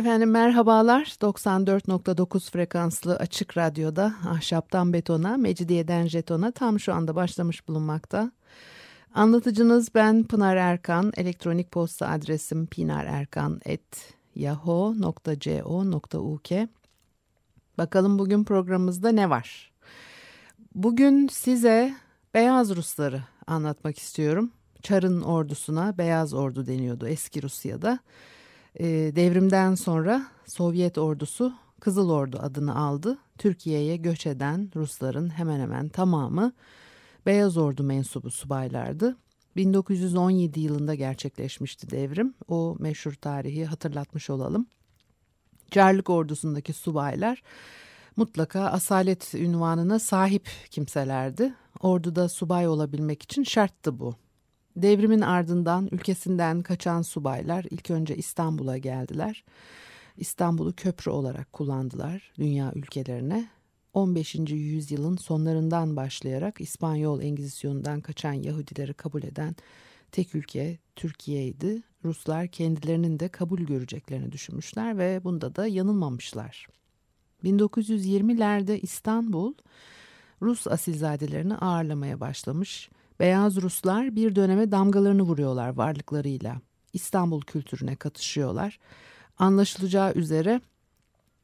Efendim merhabalar. 94.9 frekanslı açık radyoda ahşaptan betona, mecidiyeden jetona tam şu anda başlamış bulunmakta. Anlatıcınız ben Pınar Erkan. Elektronik posta adresim pinarerkan.yahoo.co.uk Bakalım bugün programımızda ne var? Bugün size Beyaz Rusları anlatmak istiyorum. Çar'ın ordusuna Beyaz Ordu deniyordu eski Rusya'da. E, devrimden sonra Sovyet ordusu Kızıl Ordu adını aldı. Türkiye'ye göç eden Rusların hemen hemen tamamı Beyaz Ordu mensubu subaylardı. 1917 yılında gerçekleşmişti devrim. O meşhur tarihi hatırlatmış olalım. Carlık ordusundaki subaylar mutlaka asalet ünvanına sahip kimselerdi. Orduda subay olabilmek için şarttı bu. Devrimin ardından ülkesinden kaçan subaylar ilk önce İstanbul'a geldiler. İstanbul'u köprü olarak kullandılar dünya ülkelerine. 15. yüzyılın sonlarından başlayarak İspanyol Engizisyonundan kaçan Yahudileri kabul eden tek ülke Türkiye'ydi. Ruslar kendilerinin de kabul göreceklerini düşünmüşler ve bunda da yanılmamışlar. 1920'lerde İstanbul Rus asilzadelerini ağırlamaya başlamış. Beyaz Ruslar bir döneme damgalarını vuruyorlar varlıklarıyla. İstanbul kültürüne katışıyorlar. Anlaşılacağı üzere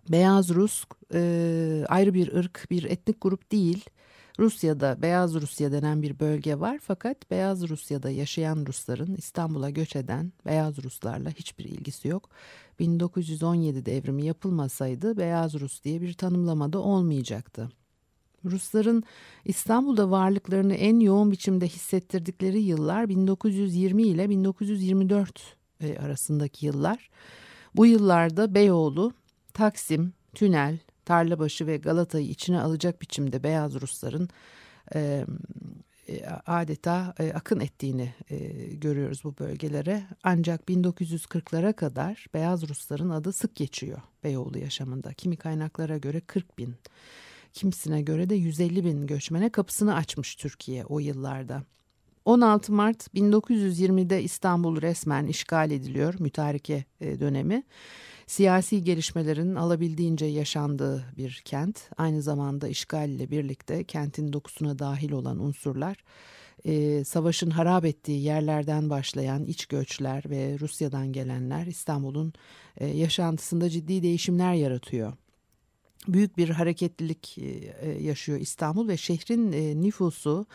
Beyaz Rus e, ayrı bir ırk, bir etnik grup değil. Rusya'da Beyaz Rusya denen bir bölge var fakat Beyaz Rusya'da yaşayan Rusların İstanbul'a göç eden Beyaz Ruslarla hiçbir ilgisi yok. 1917 devrimi yapılmasaydı Beyaz Rus diye bir tanımlamada olmayacaktı. Rusların İstanbul'da varlıklarını en yoğun biçimde hissettirdikleri yıllar 1920 ile 1924 e, arasındaki yıllar. Bu yıllarda Beyoğlu, Taksim, Tünel, Tarlabaşı ve Galata'yı içine alacak biçimde Beyaz Rusların e, adeta e, akın ettiğini e, görüyoruz bu bölgelere. Ancak 1940'lara kadar Beyaz Rusların adı sık geçiyor Beyoğlu yaşamında. Kimi kaynaklara göre 40 bin kimisine göre de 150 bin göçmene kapısını açmış Türkiye o yıllarda. 16 Mart 1920'de İstanbul resmen işgal ediliyor mütareke e, dönemi. Siyasi gelişmelerin alabildiğince yaşandığı bir kent. Aynı zamanda işgal ile birlikte kentin dokusuna dahil olan unsurlar e, savaşın harap ettiği yerlerden başlayan iç göçler ve Rusya'dan gelenler İstanbul'un e, yaşantısında ciddi değişimler yaratıyor büyük bir hareketlilik yaşıyor İstanbul ve şehrin nüfusu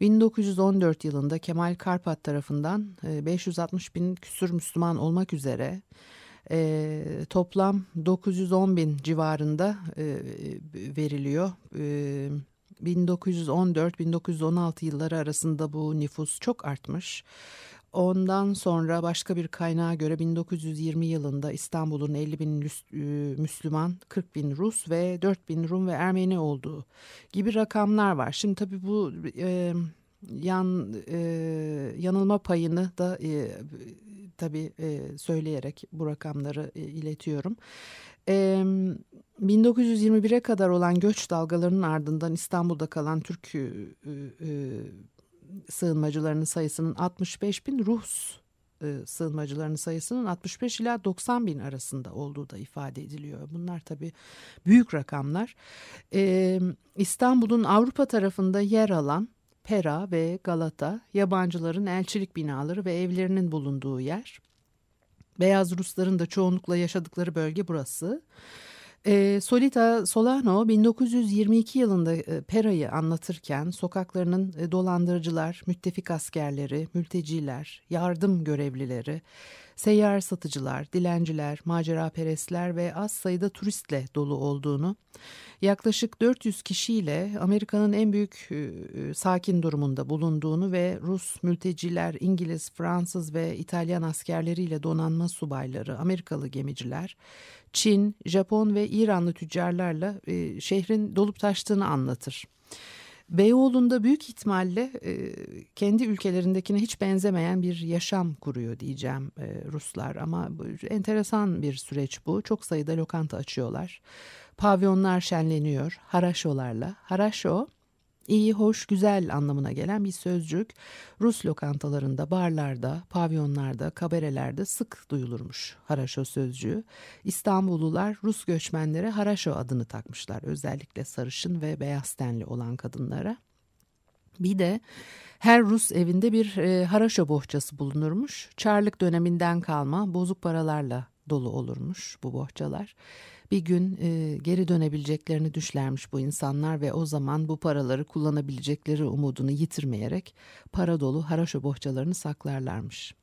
1914 yılında Kemal Karpat tarafından 560 bin küsür Müslüman olmak üzere toplam 910 bin civarında veriliyor. 1914-1916 yılları arasında bu nüfus çok artmış. Ondan sonra başka bir kaynağa göre 1920 yılında İstanbul'un 50 bin Müslüman, 40 bin Rus ve 4 bin Rum ve Ermeni olduğu gibi rakamlar var. Şimdi tabii bu e, yan e, yanılma payını da e, tabii e, söyleyerek bu rakamları e, iletiyorum. E, 1921'e kadar olan göç dalgalarının ardından İstanbul'da kalan Türk e, e, sığınmacılarının sayısının 65 bin Rus e, sığınmacılarının sayısının 65 ila 90 bin arasında olduğu da ifade ediliyor. Bunlar tabii büyük rakamlar. E, İstanbul'un Avrupa tarafında yer alan Pera ve Galata yabancıların elçilik binaları ve evlerinin bulunduğu yer. Beyaz Rusların da çoğunlukla yaşadıkları bölge burası. E, Solita Solano 1922 yılında e, Pera'yı anlatırken sokaklarının e, dolandırıcılar, müttefik askerleri, mülteciler, yardım görevlileri, seyyar satıcılar, dilenciler, macera perestler ve az sayıda turistle dolu olduğunu, yaklaşık 400 kişiyle Amerika'nın en büyük e, e, sakin durumunda bulunduğunu ve Rus mülteciler, İngiliz, Fransız ve İtalyan askerleriyle donanma subayları, Amerikalı gemiciler, Çin, Japon ve İranlı tüccarlarla e, şehrin dolup taştığını anlatır. Beyoğlu'nda büyük ihtimalle e, kendi ülkelerindekine hiç benzemeyen bir yaşam kuruyor diyeceğim e, Ruslar ama enteresan bir süreç bu. Çok sayıda lokanta açıyorlar. Pavyonlar şenleniyor haraşolarla. Haraşo iyi, hoş, güzel anlamına gelen bir sözcük Rus lokantalarında, barlarda, pavyonlarda, kabarelerde sık duyulurmuş haraşo sözcüğü. İstanbullular Rus göçmenlere haraşo adını takmışlar özellikle sarışın ve beyaz tenli olan kadınlara. Bir de her Rus evinde bir e, haraşo bohçası bulunurmuş. Çarlık döneminden kalma bozuk paralarla dolu olurmuş bu bohçalar bir gün e, geri dönebileceklerini düşlermiş bu insanlar ve o zaman bu paraları kullanabilecekleri umudunu yitirmeyerek para dolu haraşo bohçalarını saklarlarmış.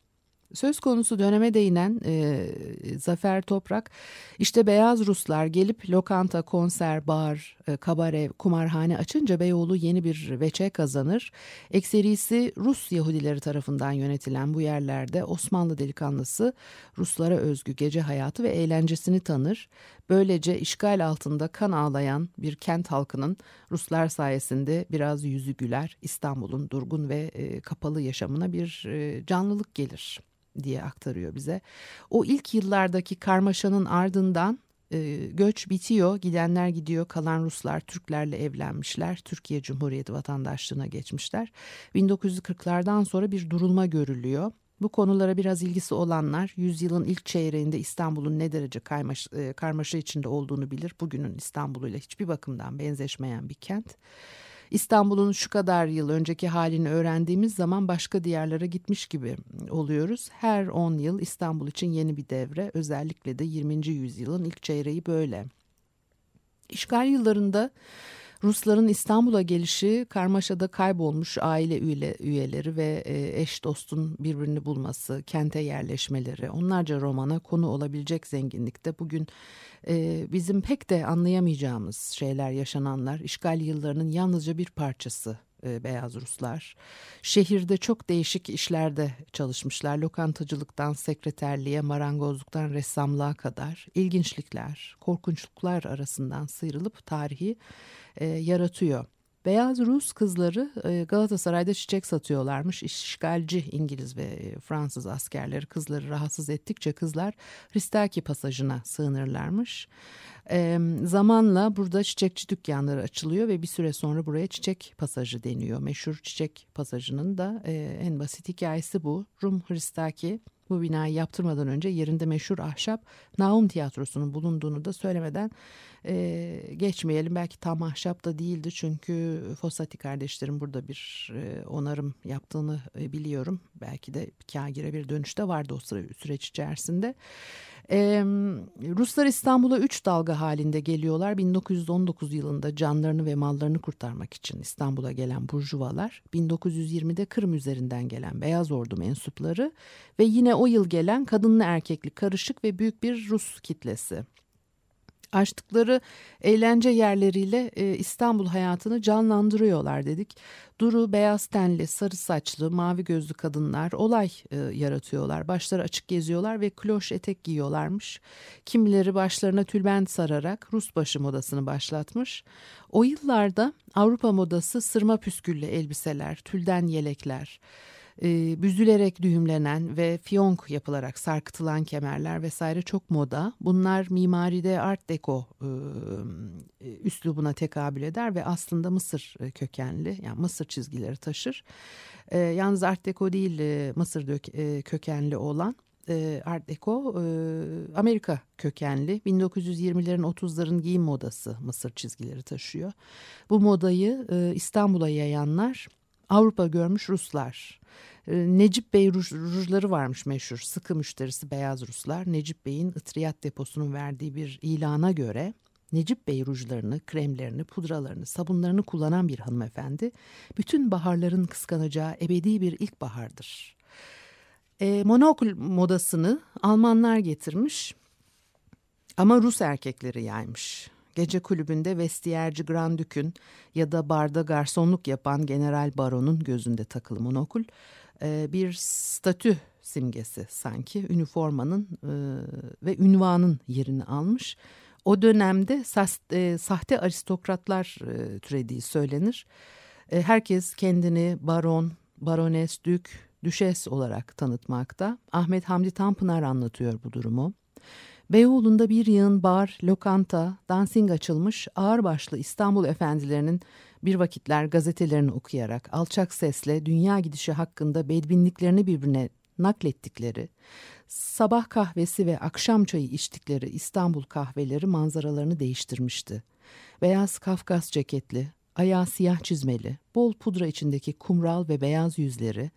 Söz konusu döneme değinen e, Zafer Toprak işte beyaz Ruslar gelip lokanta, konser, bar, e, kabare, kumarhane açınca Beyoğlu yeni bir veçe kazanır. Ekserisi Rus Yahudileri tarafından yönetilen bu yerlerde Osmanlı delikanlısı Ruslara özgü gece hayatı ve eğlencesini tanır. Böylece işgal altında kan ağlayan bir kent halkının Ruslar sayesinde biraz yüzü güler İstanbul'un durgun ve e, kapalı yaşamına bir e, canlılık gelir diye aktarıyor bize. O ilk yıllardaki karmaşanın ardından e, göç bitiyor, gidenler gidiyor, kalan Ruslar Türklerle evlenmişler, Türkiye Cumhuriyeti vatandaşlığına geçmişler. 1940'lardan sonra bir durulma görülüyor. Bu konulara biraz ilgisi olanlar yüzyılın ilk çeyreğinde İstanbul'un ne derece kaymaş, e, karmaşa içinde olduğunu bilir. Bugünün İstanbul'uyla hiçbir bakımdan benzeşmeyen bir kent. İstanbul'un şu kadar yıl önceki halini öğrendiğimiz zaman başka diyarlara gitmiş gibi oluyoruz. Her 10 yıl İstanbul için yeni bir devre. Özellikle de 20. yüzyılın ilk çeyreği böyle. İşgal yıllarında Rusların İstanbul'a gelişi karmaşada kaybolmuş aile üyeleri ve e, eş dostun birbirini bulması, kente yerleşmeleri, onlarca romana konu olabilecek zenginlikte bugün e, bizim pek de anlayamayacağımız şeyler yaşananlar işgal yıllarının yalnızca bir parçası e, beyaz Ruslar. Şehirde çok değişik işlerde çalışmışlar. Lokantacılıktan sekreterliğe, marangozluktan ressamlığa kadar ilginçlikler, korkunçluklar arasından sıyrılıp tarihi e, yaratıyor. Beyaz Rus kızları e, Galatasaray'da çiçek satıyorlarmış. İşgalci İngiliz ve e, Fransız askerleri kızları rahatsız ettikçe kızlar Ristaki pasajına sığınırlarmış. E, zamanla burada çiçekçi dükkanları açılıyor ve bir süre sonra buraya çiçek pasajı deniyor. Meşhur çiçek pasajının da e, en basit hikayesi bu. Rum Hristaki bu binayı yaptırmadan önce yerinde meşhur ahşap Naum Tiyatrosu'nun bulunduğunu da söylemeden e, geçmeyelim. Belki tam ahşap da değildi çünkü Fossati kardeşlerim burada bir e, onarım yaptığını e, biliyorum. Belki de kagire bir dönüşte vardı o süreç içerisinde. E, Ruslar İstanbul'a üç dalga halinde geliyorlar. 1919 yılında canlarını ve mallarını kurtarmak için İstanbul'a gelen burjuvalar, 1920'de Kırım üzerinden gelen Beyaz Ordu mensupları ve yine o yıl gelen kadınlı erkekli karışık ve büyük bir Rus kitlesi açtıkları eğlence yerleriyle e, İstanbul hayatını canlandırıyorlar dedik. Duru, beyaz tenli, sarı saçlı, mavi gözlü kadınlar olay e, yaratıyorlar. Başları açık geziyorlar ve kloş etek giyiyorlarmış. Kimileri başlarına tülbent sararak Rus başı modasını başlatmış. O yıllarda Avrupa modası sırma püsküllü elbiseler, tülden yelekler e, büzülerek düğümlenen ve fiyonk yapılarak sarkıtılan kemerler vesaire çok moda. Bunlar mimaride art deco e, üslubuna tekabül eder ve aslında Mısır kökenli yani Mısır çizgileri taşır. E, yalnız art deco değil e, Mısır dök, e, kökenli olan e, Art Deco e, Amerika kökenli 1920'lerin 30'ların giyim modası Mısır çizgileri taşıyor. Bu modayı e, İstanbul'a yayanlar Avrupa görmüş Ruslar. Ee, Necip Bey ruj, rujları varmış meşhur. Sıkı müşterisi beyaz Ruslar. Necip Bey'in ıtriyat deposunun verdiği bir ilana göre Necip Bey rujlarını, kremlerini, pudralarını, sabunlarını kullanan bir hanımefendi bütün baharların kıskanacağı ebedi bir ilkbahardır. E, monokul modasını Almanlar getirmiş ama Rus erkekleri yaymış. Gece kulübünde vestiyerci Grandük'ün ya da barda garsonluk yapan General Baron'un gözünde takılı monokul e, bir statü simgesi sanki üniformanın e, ve ünvanın yerini almış. O dönemde e, sahte aristokratlar e, türediği söylenir. Herkes kendini baron, barones, dük, düşes olarak tanıtmakta. Ahmet Hamdi Tanpınar anlatıyor bu durumu. Beyoğlu'nda bir yığın bar, lokanta, dansing açılmış ağırbaşlı İstanbul efendilerinin bir vakitler gazetelerini okuyarak alçak sesle dünya gidişi hakkında bedbinliklerini birbirine naklettikleri, sabah kahvesi ve akşam çayı içtikleri İstanbul kahveleri manzaralarını değiştirmişti. Beyaz Kafkas ceketli, ayağı siyah çizmeli, bol pudra içindeki kumral ve beyaz yüzleri,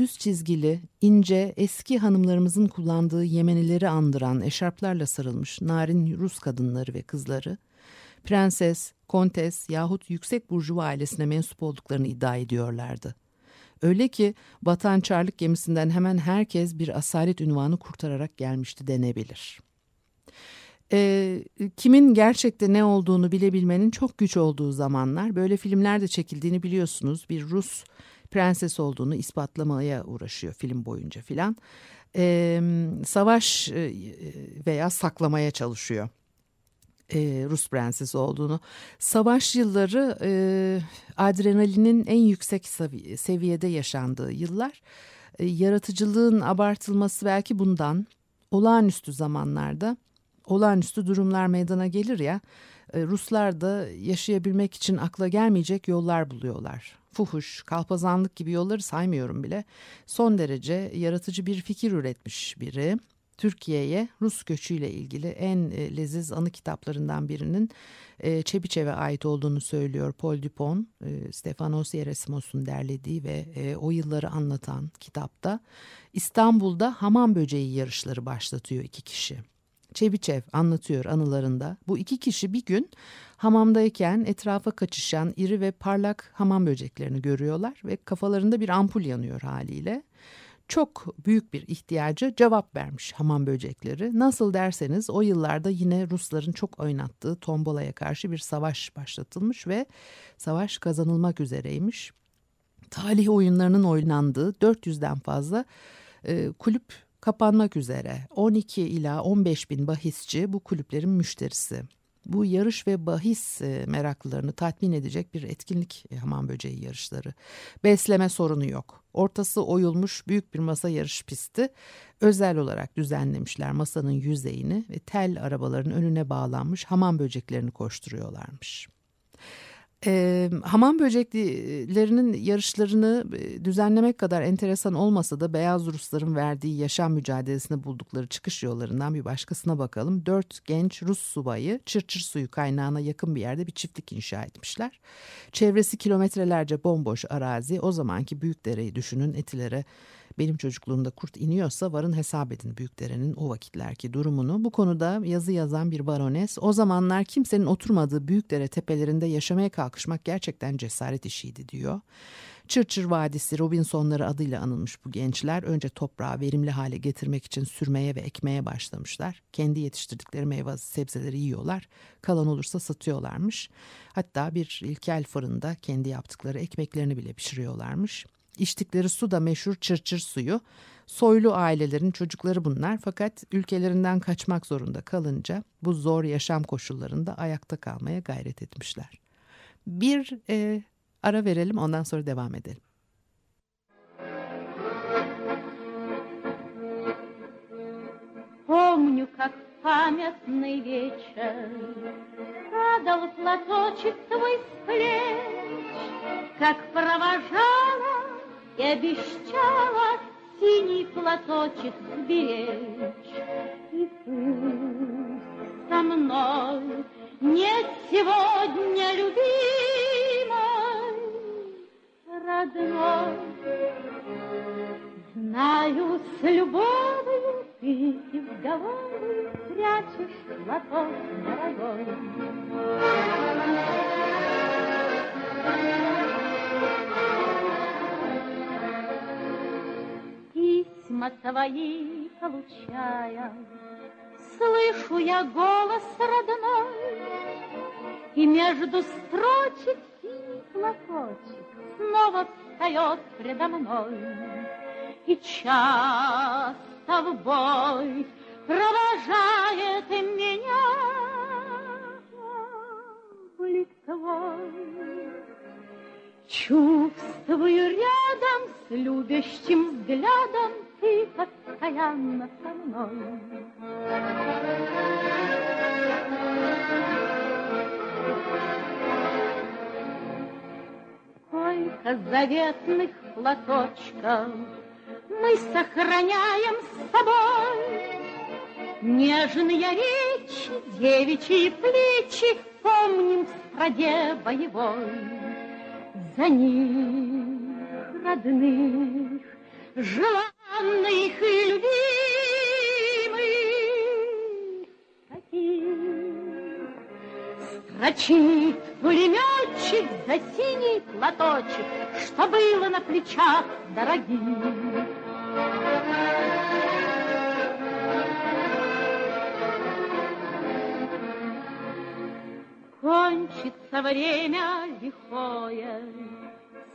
düz çizgili, ince, eski hanımlarımızın kullandığı yemenileri andıran eşarplarla sarılmış narin Rus kadınları ve kızları, prenses, kontes yahut yüksek burjuva ailesine mensup olduklarını iddia ediyorlardı. Öyle ki batan çarlık gemisinden hemen herkes bir asalet ünvanı kurtararak gelmişti denebilir. E, kimin gerçekte ne olduğunu bilebilmenin çok güç olduğu zamanlar böyle filmler de çekildiğini biliyorsunuz. Bir Rus prenses olduğunu ispatlamaya uğraşıyor film boyunca filan. E, savaş veya saklamaya çalışıyor e, Rus prenses olduğunu. Savaş yılları e, adrenalinin en yüksek sevi seviyede yaşandığı yıllar. E, yaratıcılığın abartılması belki bundan. Olağanüstü zamanlarda olağanüstü durumlar meydana gelir ya. E, Ruslar da yaşayabilmek için akla gelmeyecek yollar buluyorlar. Fuhuş, kalpazanlık gibi yolları saymıyorum bile. Son derece yaratıcı bir fikir üretmiş biri. Türkiye'ye Rus göçüyle ilgili en e, leziz anı kitaplarından birinin e, Çebiçev'e ait olduğunu söylüyor Paul Dupont. Stefanos Yeresimos'un derlediği ve o yılları anlatan kitapta İstanbul'da hamam böceği yarışları başlatıyor iki kişi. Çebiçev anlatıyor anılarında. Bu iki kişi bir gün hamamdayken etrafa kaçışan iri ve parlak hamam böceklerini görüyorlar ve kafalarında bir ampul yanıyor haliyle çok büyük bir ihtiyaca cevap vermiş hamam böcekleri. Nasıl derseniz o yıllarda yine Rusların çok oynattığı tombalaya karşı bir savaş başlatılmış ve savaş kazanılmak üzereymiş. Talih oyunlarının oynandığı 400'den fazla e, kulüp kapanmak üzere. 12 ila 15 bin bahisçi bu kulüplerin müşterisi. Bu yarış ve bahis e, meraklılarını tatmin edecek bir etkinlik e, hamam böceği yarışları. Besleme sorunu yok. Ortası oyulmuş büyük bir masa yarış pisti. Özel olarak düzenlemişler masanın yüzeyini ve tel arabaların önüne bağlanmış hamam böceklerini koşturuyorlarmış. E, hamam böceklerinin yarışlarını düzenlemek kadar enteresan olmasa da beyaz Rusların verdiği yaşam mücadelesinde buldukları çıkış yollarından bir başkasına bakalım. Dört genç Rus subayı Çırçır suyu kaynağına yakın bir yerde bir çiftlik inşa etmişler. Çevresi kilometrelerce bomboş arazi o zamanki büyük dereyi düşünün etilere benim çocukluğumda kurt iniyorsa varın hesap edin Büyükdere'nin o vakitlerki durumunu. Bu konuda yazı yazan bir barones o zamanlar kimsenin oturmadığı Büyükdere tepelerinde yaşamaya kalkışmak gerçekten cesaret işiydi diyor. Çırçır Vadisi Robinsonları adıyla anılmış bu gençler önce toprağı verimli hale getirmek için sürmeye ve ekmeye başlamışlar. Kendi yetiştirdikleri meyve sebzeleri yiyorlar. Kalan olursa satıyorlarmış. Hatta bir ilkel fırında kendi yaptıkları ekmeklerini bile pişiriyorlarmış İçtikleri su da meşhur çırçır suyu. Soylu ailelerin çocukları bunlar fakat ülkelerinden kaçmak zorunda kalınca bu zor yaşam koşullarında ayakta kalmaya gayret etmişler. Bir e, ara verelim ondan sonra devam edelim. Помню, как памятный вечер Падал платочек твой с плеч, Как провожала и обещала синий платочек сберечь. И пусть со мной нет сегодня любимой, родной. Знаю, с любовью ты изговор прячешь платок дорогой. письма твои получая, Слышу я голос родной, И между строчек и платочек Снова встает предо мной. И часто в бой провожает меня облик твой. Чувствую рядом с любящим взглядом ты постоянно со мной. Сколько заветных платочков Мы сохраняем с собой. Нежные речи, девичьи плечи Помним в страде боевой. За них, родных, желанных и любимых, таких Строчит пулеметчик за синий платочек, Что было на плечах дорогих. Кончится время лихое,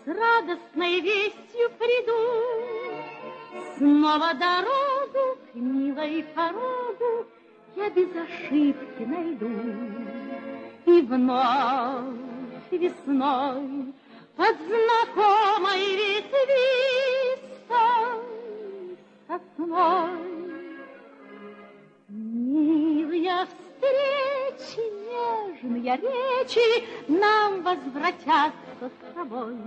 С радостной вестью приду, Снова дорогу к милой породу Я без ошибки найду. И вновь весной Под знакомой ветвистой сосной Милая встречи, нежные речи Нам возвратятся с тобой.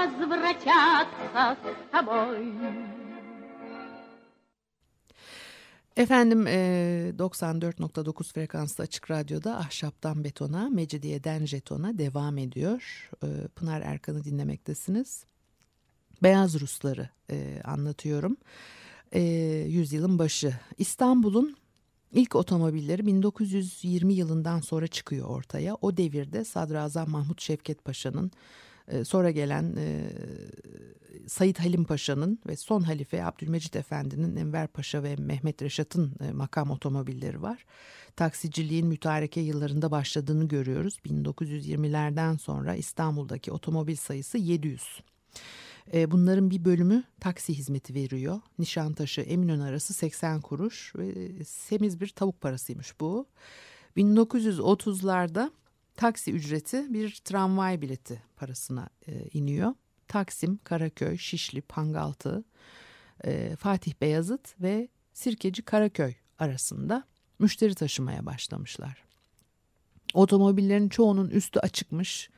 Нам возвратятся с тобой. Efendim e, 94.9 frekansta açık radyoda ahşaptan betona, mecidiyeden jetona devam ediyor. E, Pınar Erkan'ı dinlemektesiniz. Beyaz Rusları e, anlatıyorum. E, yüzyılın başı. İstanbul'un ilk otomobilleri 1920 yılından sonra çıkıyor ortaya. O devirde Sadrazam Mahmut Şevket Paşa'nın e, sonra gelen e, Said Halim Paşa'nın ve son halife Abdülmecit Efendi'nin Enver Paşa ve Mehmet Reşat'ın e, makam otomobilleri var. Taksiciliğin mütareke yıllarında başladığını görüyoruz. 1920'lerden sonra İstanbul'daki otomobil sayısı 700. E, bunların bir bölümü taksi hizmeti veriyor. Nişantaşı Eminönü arası 80 kuruş ve semiz bir tavuk parasıymış bu. 1930'larda taksi ücreti bir tramvay bileti parasına e, iniyor. Taksim, Karaköy, Şişli, Pangaltı, e, Fatih Beyazıt ve Sirkeci Karaköy arasında müşteri taşımaya başlamışlar. Otomobillerin çoğunun üstü açıkmış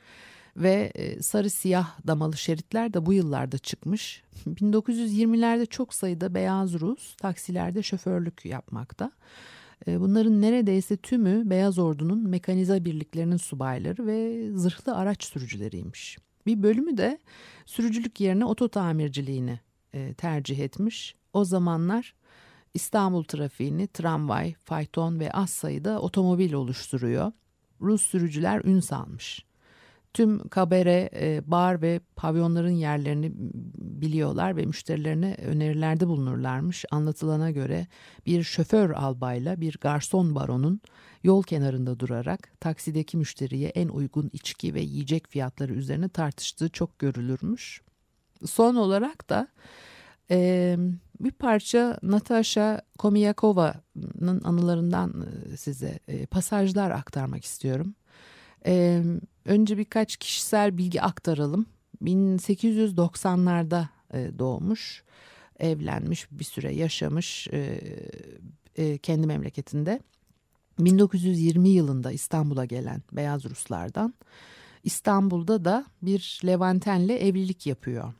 ve e, sarı siyah damalı şeritler de bu yıllarda çıkmış. 1920'lerde çok sayıda beyaz Rus taksilerde şoförlük yapmakta. E, bunların neredeyse tümü Beyaz Ordu'nun mekanize birliklerinin subayları ve zırhlı araç sürücüleriymiş. Bir bölümü de sürücülük yerine oto tamirciliğini e, tercih etmiş. O zamanlar İstanbul trafiğini tramvay, fayton ve az sayıda otomobil oluşturuyor. Rus sürücüler ün salmış. Tüm kabare, e, bar ve pavyonların yerlerini biliyorlar ve müşterilerine önerilerde bulunurlarmış. Anlatılana göre bir şoför albayla bir garson baronun yol kenarında durarak taksideki müşteriye en uygun içki ve yiyecek fiyatları üzerine tartıştığı çok görülürmüş. Son olarak da e, bir parça Natasha Komiyakova'nın anılarından size e, pasajlar aktarmak istiyorum. E, önce birkaç kişisel bilgi aktaralım. 1890'larda e, doğmuş, evlenmiş, bir süre yaşamış e, e, kendi memleketinde. 1920 yılında İstanbul'a gelen Beyaz Ruslardan İstanbul'da da bir Levanten'le evlilik yapıyor.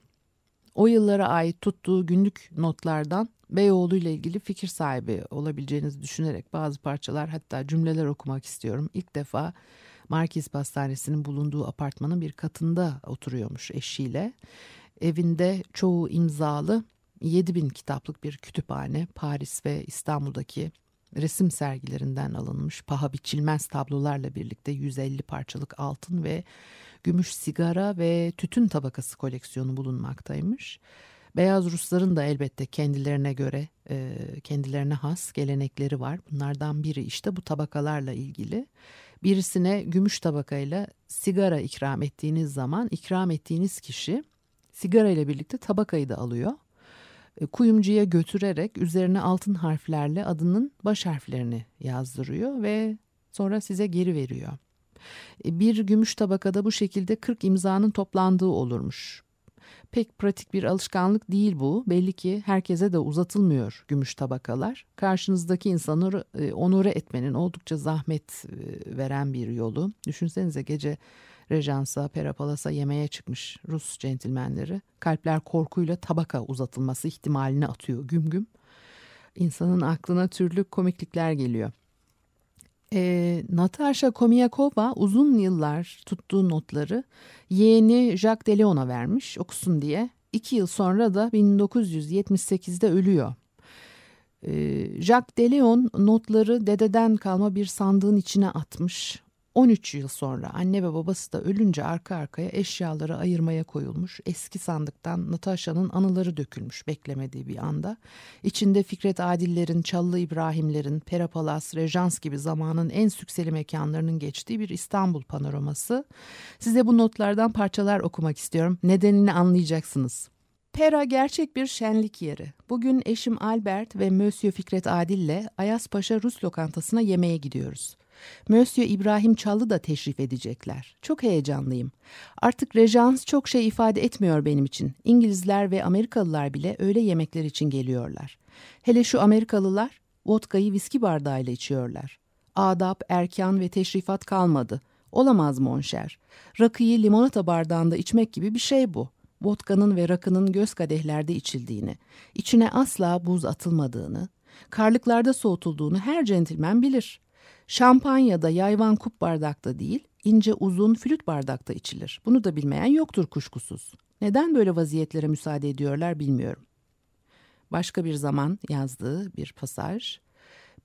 O yıllara ait tuttuğu günlük notlardan Beyoğlu ile ilgili fikir sahibi olabileceğinizi düşünerek bazı parçalar hatta cümleler okumak istiyorum. İlk defa Markiz Pastanesi'nin bulunduğu apartmanın bir katında oturuyormuş eşiyle. Evinde çoğu imzalı 7000 kitaplık bir kütüphane Paris ve İstanbul'daki resim sergilerinden alınmış paha biçilmez tablolarla birlikte 150 parçalık altın ve gümüş sigara ve tütün tabakası koleksiyonu bulunmaktaymış. Beyaz Rusların da elbette kendilerine göre kendilerine has gelenekleri var. Bunlardan biri işte bu tabakalarla ilgili. Birisine gümüş tabakayla sigara ikram ettiğiniz zaman ikram ettiğiniz kişi Sigara ile birlikte tabakayı da alıyor. E, kuyumcuya götürerek üzerine altın harflerle adının baş harflerini yazdırıyor ve sonra size geri veriyor. E, bir gümüş tabakada bu şekilde 40 imzanın toplandığı olurmuş. Pek pratik bir alışkanlık değil bu. Belli ki herkese de uzatılmıyor gümüş tabakalar. Karşınızdaki insanı e, onore etmenin oldukça zahmet veren bir yolu. Düşünsenize gece Rejansa, Perapalas'a yemeğe çıkmış Rus centilmenleri kalpler korkuyla tabaka uzatılması ihtimalini atıyor güm güm. İnsanın aklına türlü komiklikler geliyor. E, Natasha Komyakova uzun yıllar tuttuğu notları yeğeni Jacques de Leon'a vermiş okusun diye. İki yıl sonra da 1978'de ölüyor. E, Jacques de Leon notları dededen kalma bir sandığın içine atmış. 13 yıl sonra anne ve babası da ölünce arka arkaya eşyaları ayırmaya koyulmuş. Eski sandıktan Natasha'nın anıları dökülmüş beklemediği bir anda. İçinde Fikret Adiller'in, Çallı İbrahimler'in, Perapalas, Rejans gibi zamanın en sükseli mekanlarının geçtiği bir İstanbul panoraması. Size bu notlardan parçalar okumak istiyorum. Nedenini anlayacaksınız. Pera gerçek bir şenlik yeri. Bugün eşim Albert ve Monsieur Fikret Adil'le Ayaspaşa Rus lokantasına yemeğe gidiyoruz. Monsieur İbrahim Çallı da teşrif edecekler. Çok heyecanlıyım. Artık rejans çok şey ifade etmiyor benim için. İngilizler ve Amerikalılar bile öyle yemekler için geliyorlar. Hele şu Amerikalılar vodkayı viski bardağıyla içiyorlar. Adap, erkan ve teşrifat kalmadı. Olamaz monşer. Rakıyı limonata bardağında içmek gibi bir şey bu. Vodkanın ve rakının göz kadehlerde içildiğini, içine asla buz atılmadığını, karlıklarda soğutulduğunu her centilmen bilir. Şampanyada yayvan kup bardakta değil, ince uzun flüt bardakta içilir. Bunu da bilmeyen yoktur kuşkusuz. Neden böyle vaziyetlere müsaade ediyorlar bilmiyorum. Başka bir zaman yazdığı bir pasaj.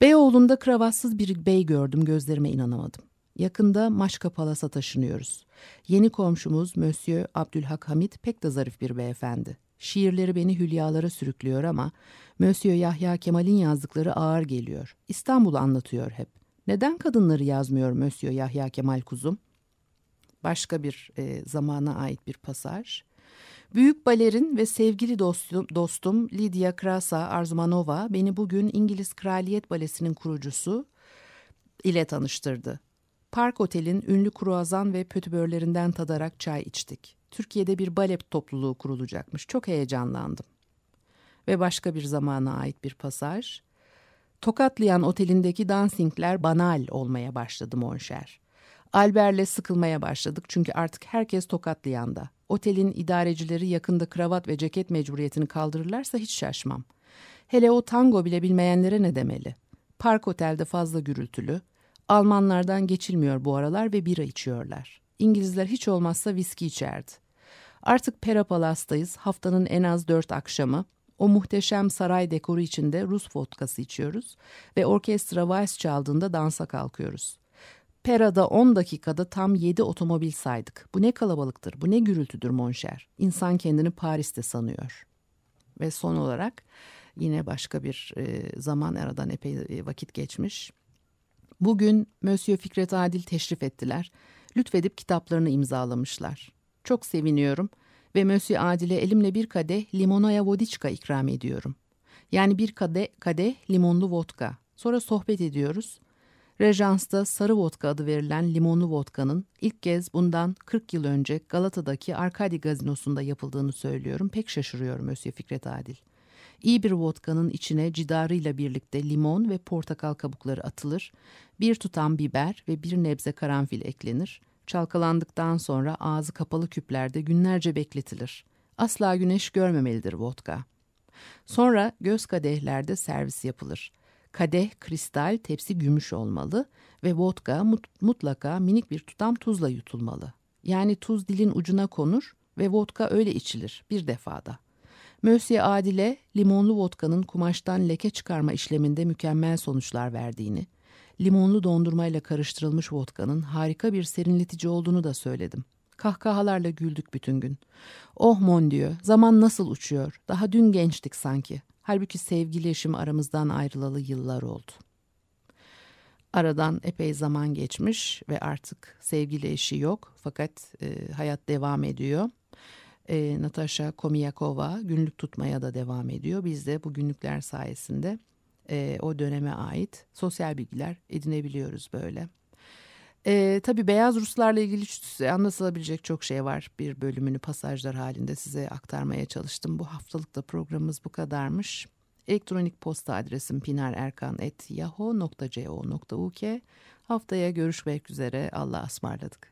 Beyoğlu'nda kravatsız bir bey gördüm gözlerime inanamadım. Yakında Maşka Palas'a taşınıyoruz. Yeni komşumuz Monsieur Abdülhak Hamit pek de zarif bir beyefendi. Şiirleri beni hülyalara sürüklüyor ama Monsieur Yahya Kemal'in yazdıkları ağır geliyor. İstanbul'u anlatıyor hep. Neden kadınları yazmıyor Mösyö Yahya Kemal Kuzum? Başka bir e, zamana ait bir pasaj. Büyük balerin ve sevgili dostum, dostum Lydia Krasa Arzumanova beni bugün İngiliz Kraliyet Balesi'nin kurucusu ile tanıştırdı. Park Otel'in ünlü kruazan ve pötibörlerinden tadarak çay içtik. Türkiye'de bir bale topluluğu kurulacakmış. Çok heyecanlandım. Ve başka bir zamana ait bir pasaj. Tokatlayan otelindeki dansingler banal olmaya başladı Monşer. Alber'le sıkılmaya başladık çünkü artık herkes Tokatlayan'da. Otelin idarecileri yakında kravat ve ceket mecburiyetini kaldırırlarsa hiç şaşmam. Hele o tango bile bilmeyenlere ne demeli? Park otelde fazla gürültülü. Almanlardan geçilmiyor bu aralar ve bira içiyorlar. İngilizler hiç olmazsa viski içerdi. Artık Pera Palas'tayız. Haftanın en az dört akşamı. O muhteşem saray dekoru içinde Rus vodkası içiyoruz ve orkestra vals çaldığında dansa kalkıyoruz. Pera'da 10 dakikada tam 7 otomobil saydık. Bu ne kalabalıktır, bu ne gürültüdür Monşer. İnsan kendini Paris'te sanıyor. Ve son olarak yine başka bir e, zaman aradan epey e, vakit geçmiş. Bugün Monsieur Fikret Adil teşrif ettiler. Lütfedip kitaplarını imzalamışlar. Çok seviniyorum ve Mösyö Adil'e elimle bir kadeh limonaya vodiçka ikram ediyorum. Yani bir kadeh, kadeh limonlu vodka. Sonra sohbet ediyoruz. Rejans'ta sarı vodka adı verilen limonlu vodkanın ilk kez bundan 40 yıl önce Galata'daki Arkadi gazinosunda yapıldığını söylüyorum. Pek şaşırıyorum Mösyö Fikret Adil. İyi bir vodkanın içine cidarıyla birlikte limon ve portakal kabukları atılır, bir tutam biber ve bir nebze karanfil eklenir. Çalkalandıktan sonra ağzı kapalı küplerde günlerce bekletilir. Asla güneş görmemelidir vodka. Sonra göz kadehlerde servis yapılır. Kadeh kristal, tepsi gümüş olmalı ve vodka mut mutlaka minik bir tutam tuzla yutulmalı. Yani tuz dilin ucuna konur ve vodka öyle içilir bir defada. Mösyö Adile limonlu vodkanın kumaştan leke çıkarma işleminde mükemmel sonuçlar verdiğini, limonlu dondurmayla karıştırılmış vodkanın harika bir serinletici olduğunu da söyledim. Kahkahalarla güldük bütün gün. Oh mon diyor, zaman nasıl uçuyor. Daha dün gençtik sanki. Halbuki sevgili eşim aramızdan ayrılalı yıllar oldu. Aradan epey zaman geçmiş ve artık sevgili eşi yok fakat e, hayat devam ediyor. e, Natasha Komiyakova günlük tutmaya da devam ediyor. Biz de bu günlükler sayesinde e, o döneme ait sosyal bilgiler edinebiliyoruz böyle. E, tabii beyaz Ruslarla ilgili anlatılabilecek çok şey var. Bir bölümünü pasajlar halinde size aktarmaya çalıştım. Bu haftalık da programımız bu kadarmış. Elektronik posta adresim pinarerkan.yahoo.co.uk Haftaya görüşmek üzere. Allah'a ısmarladık.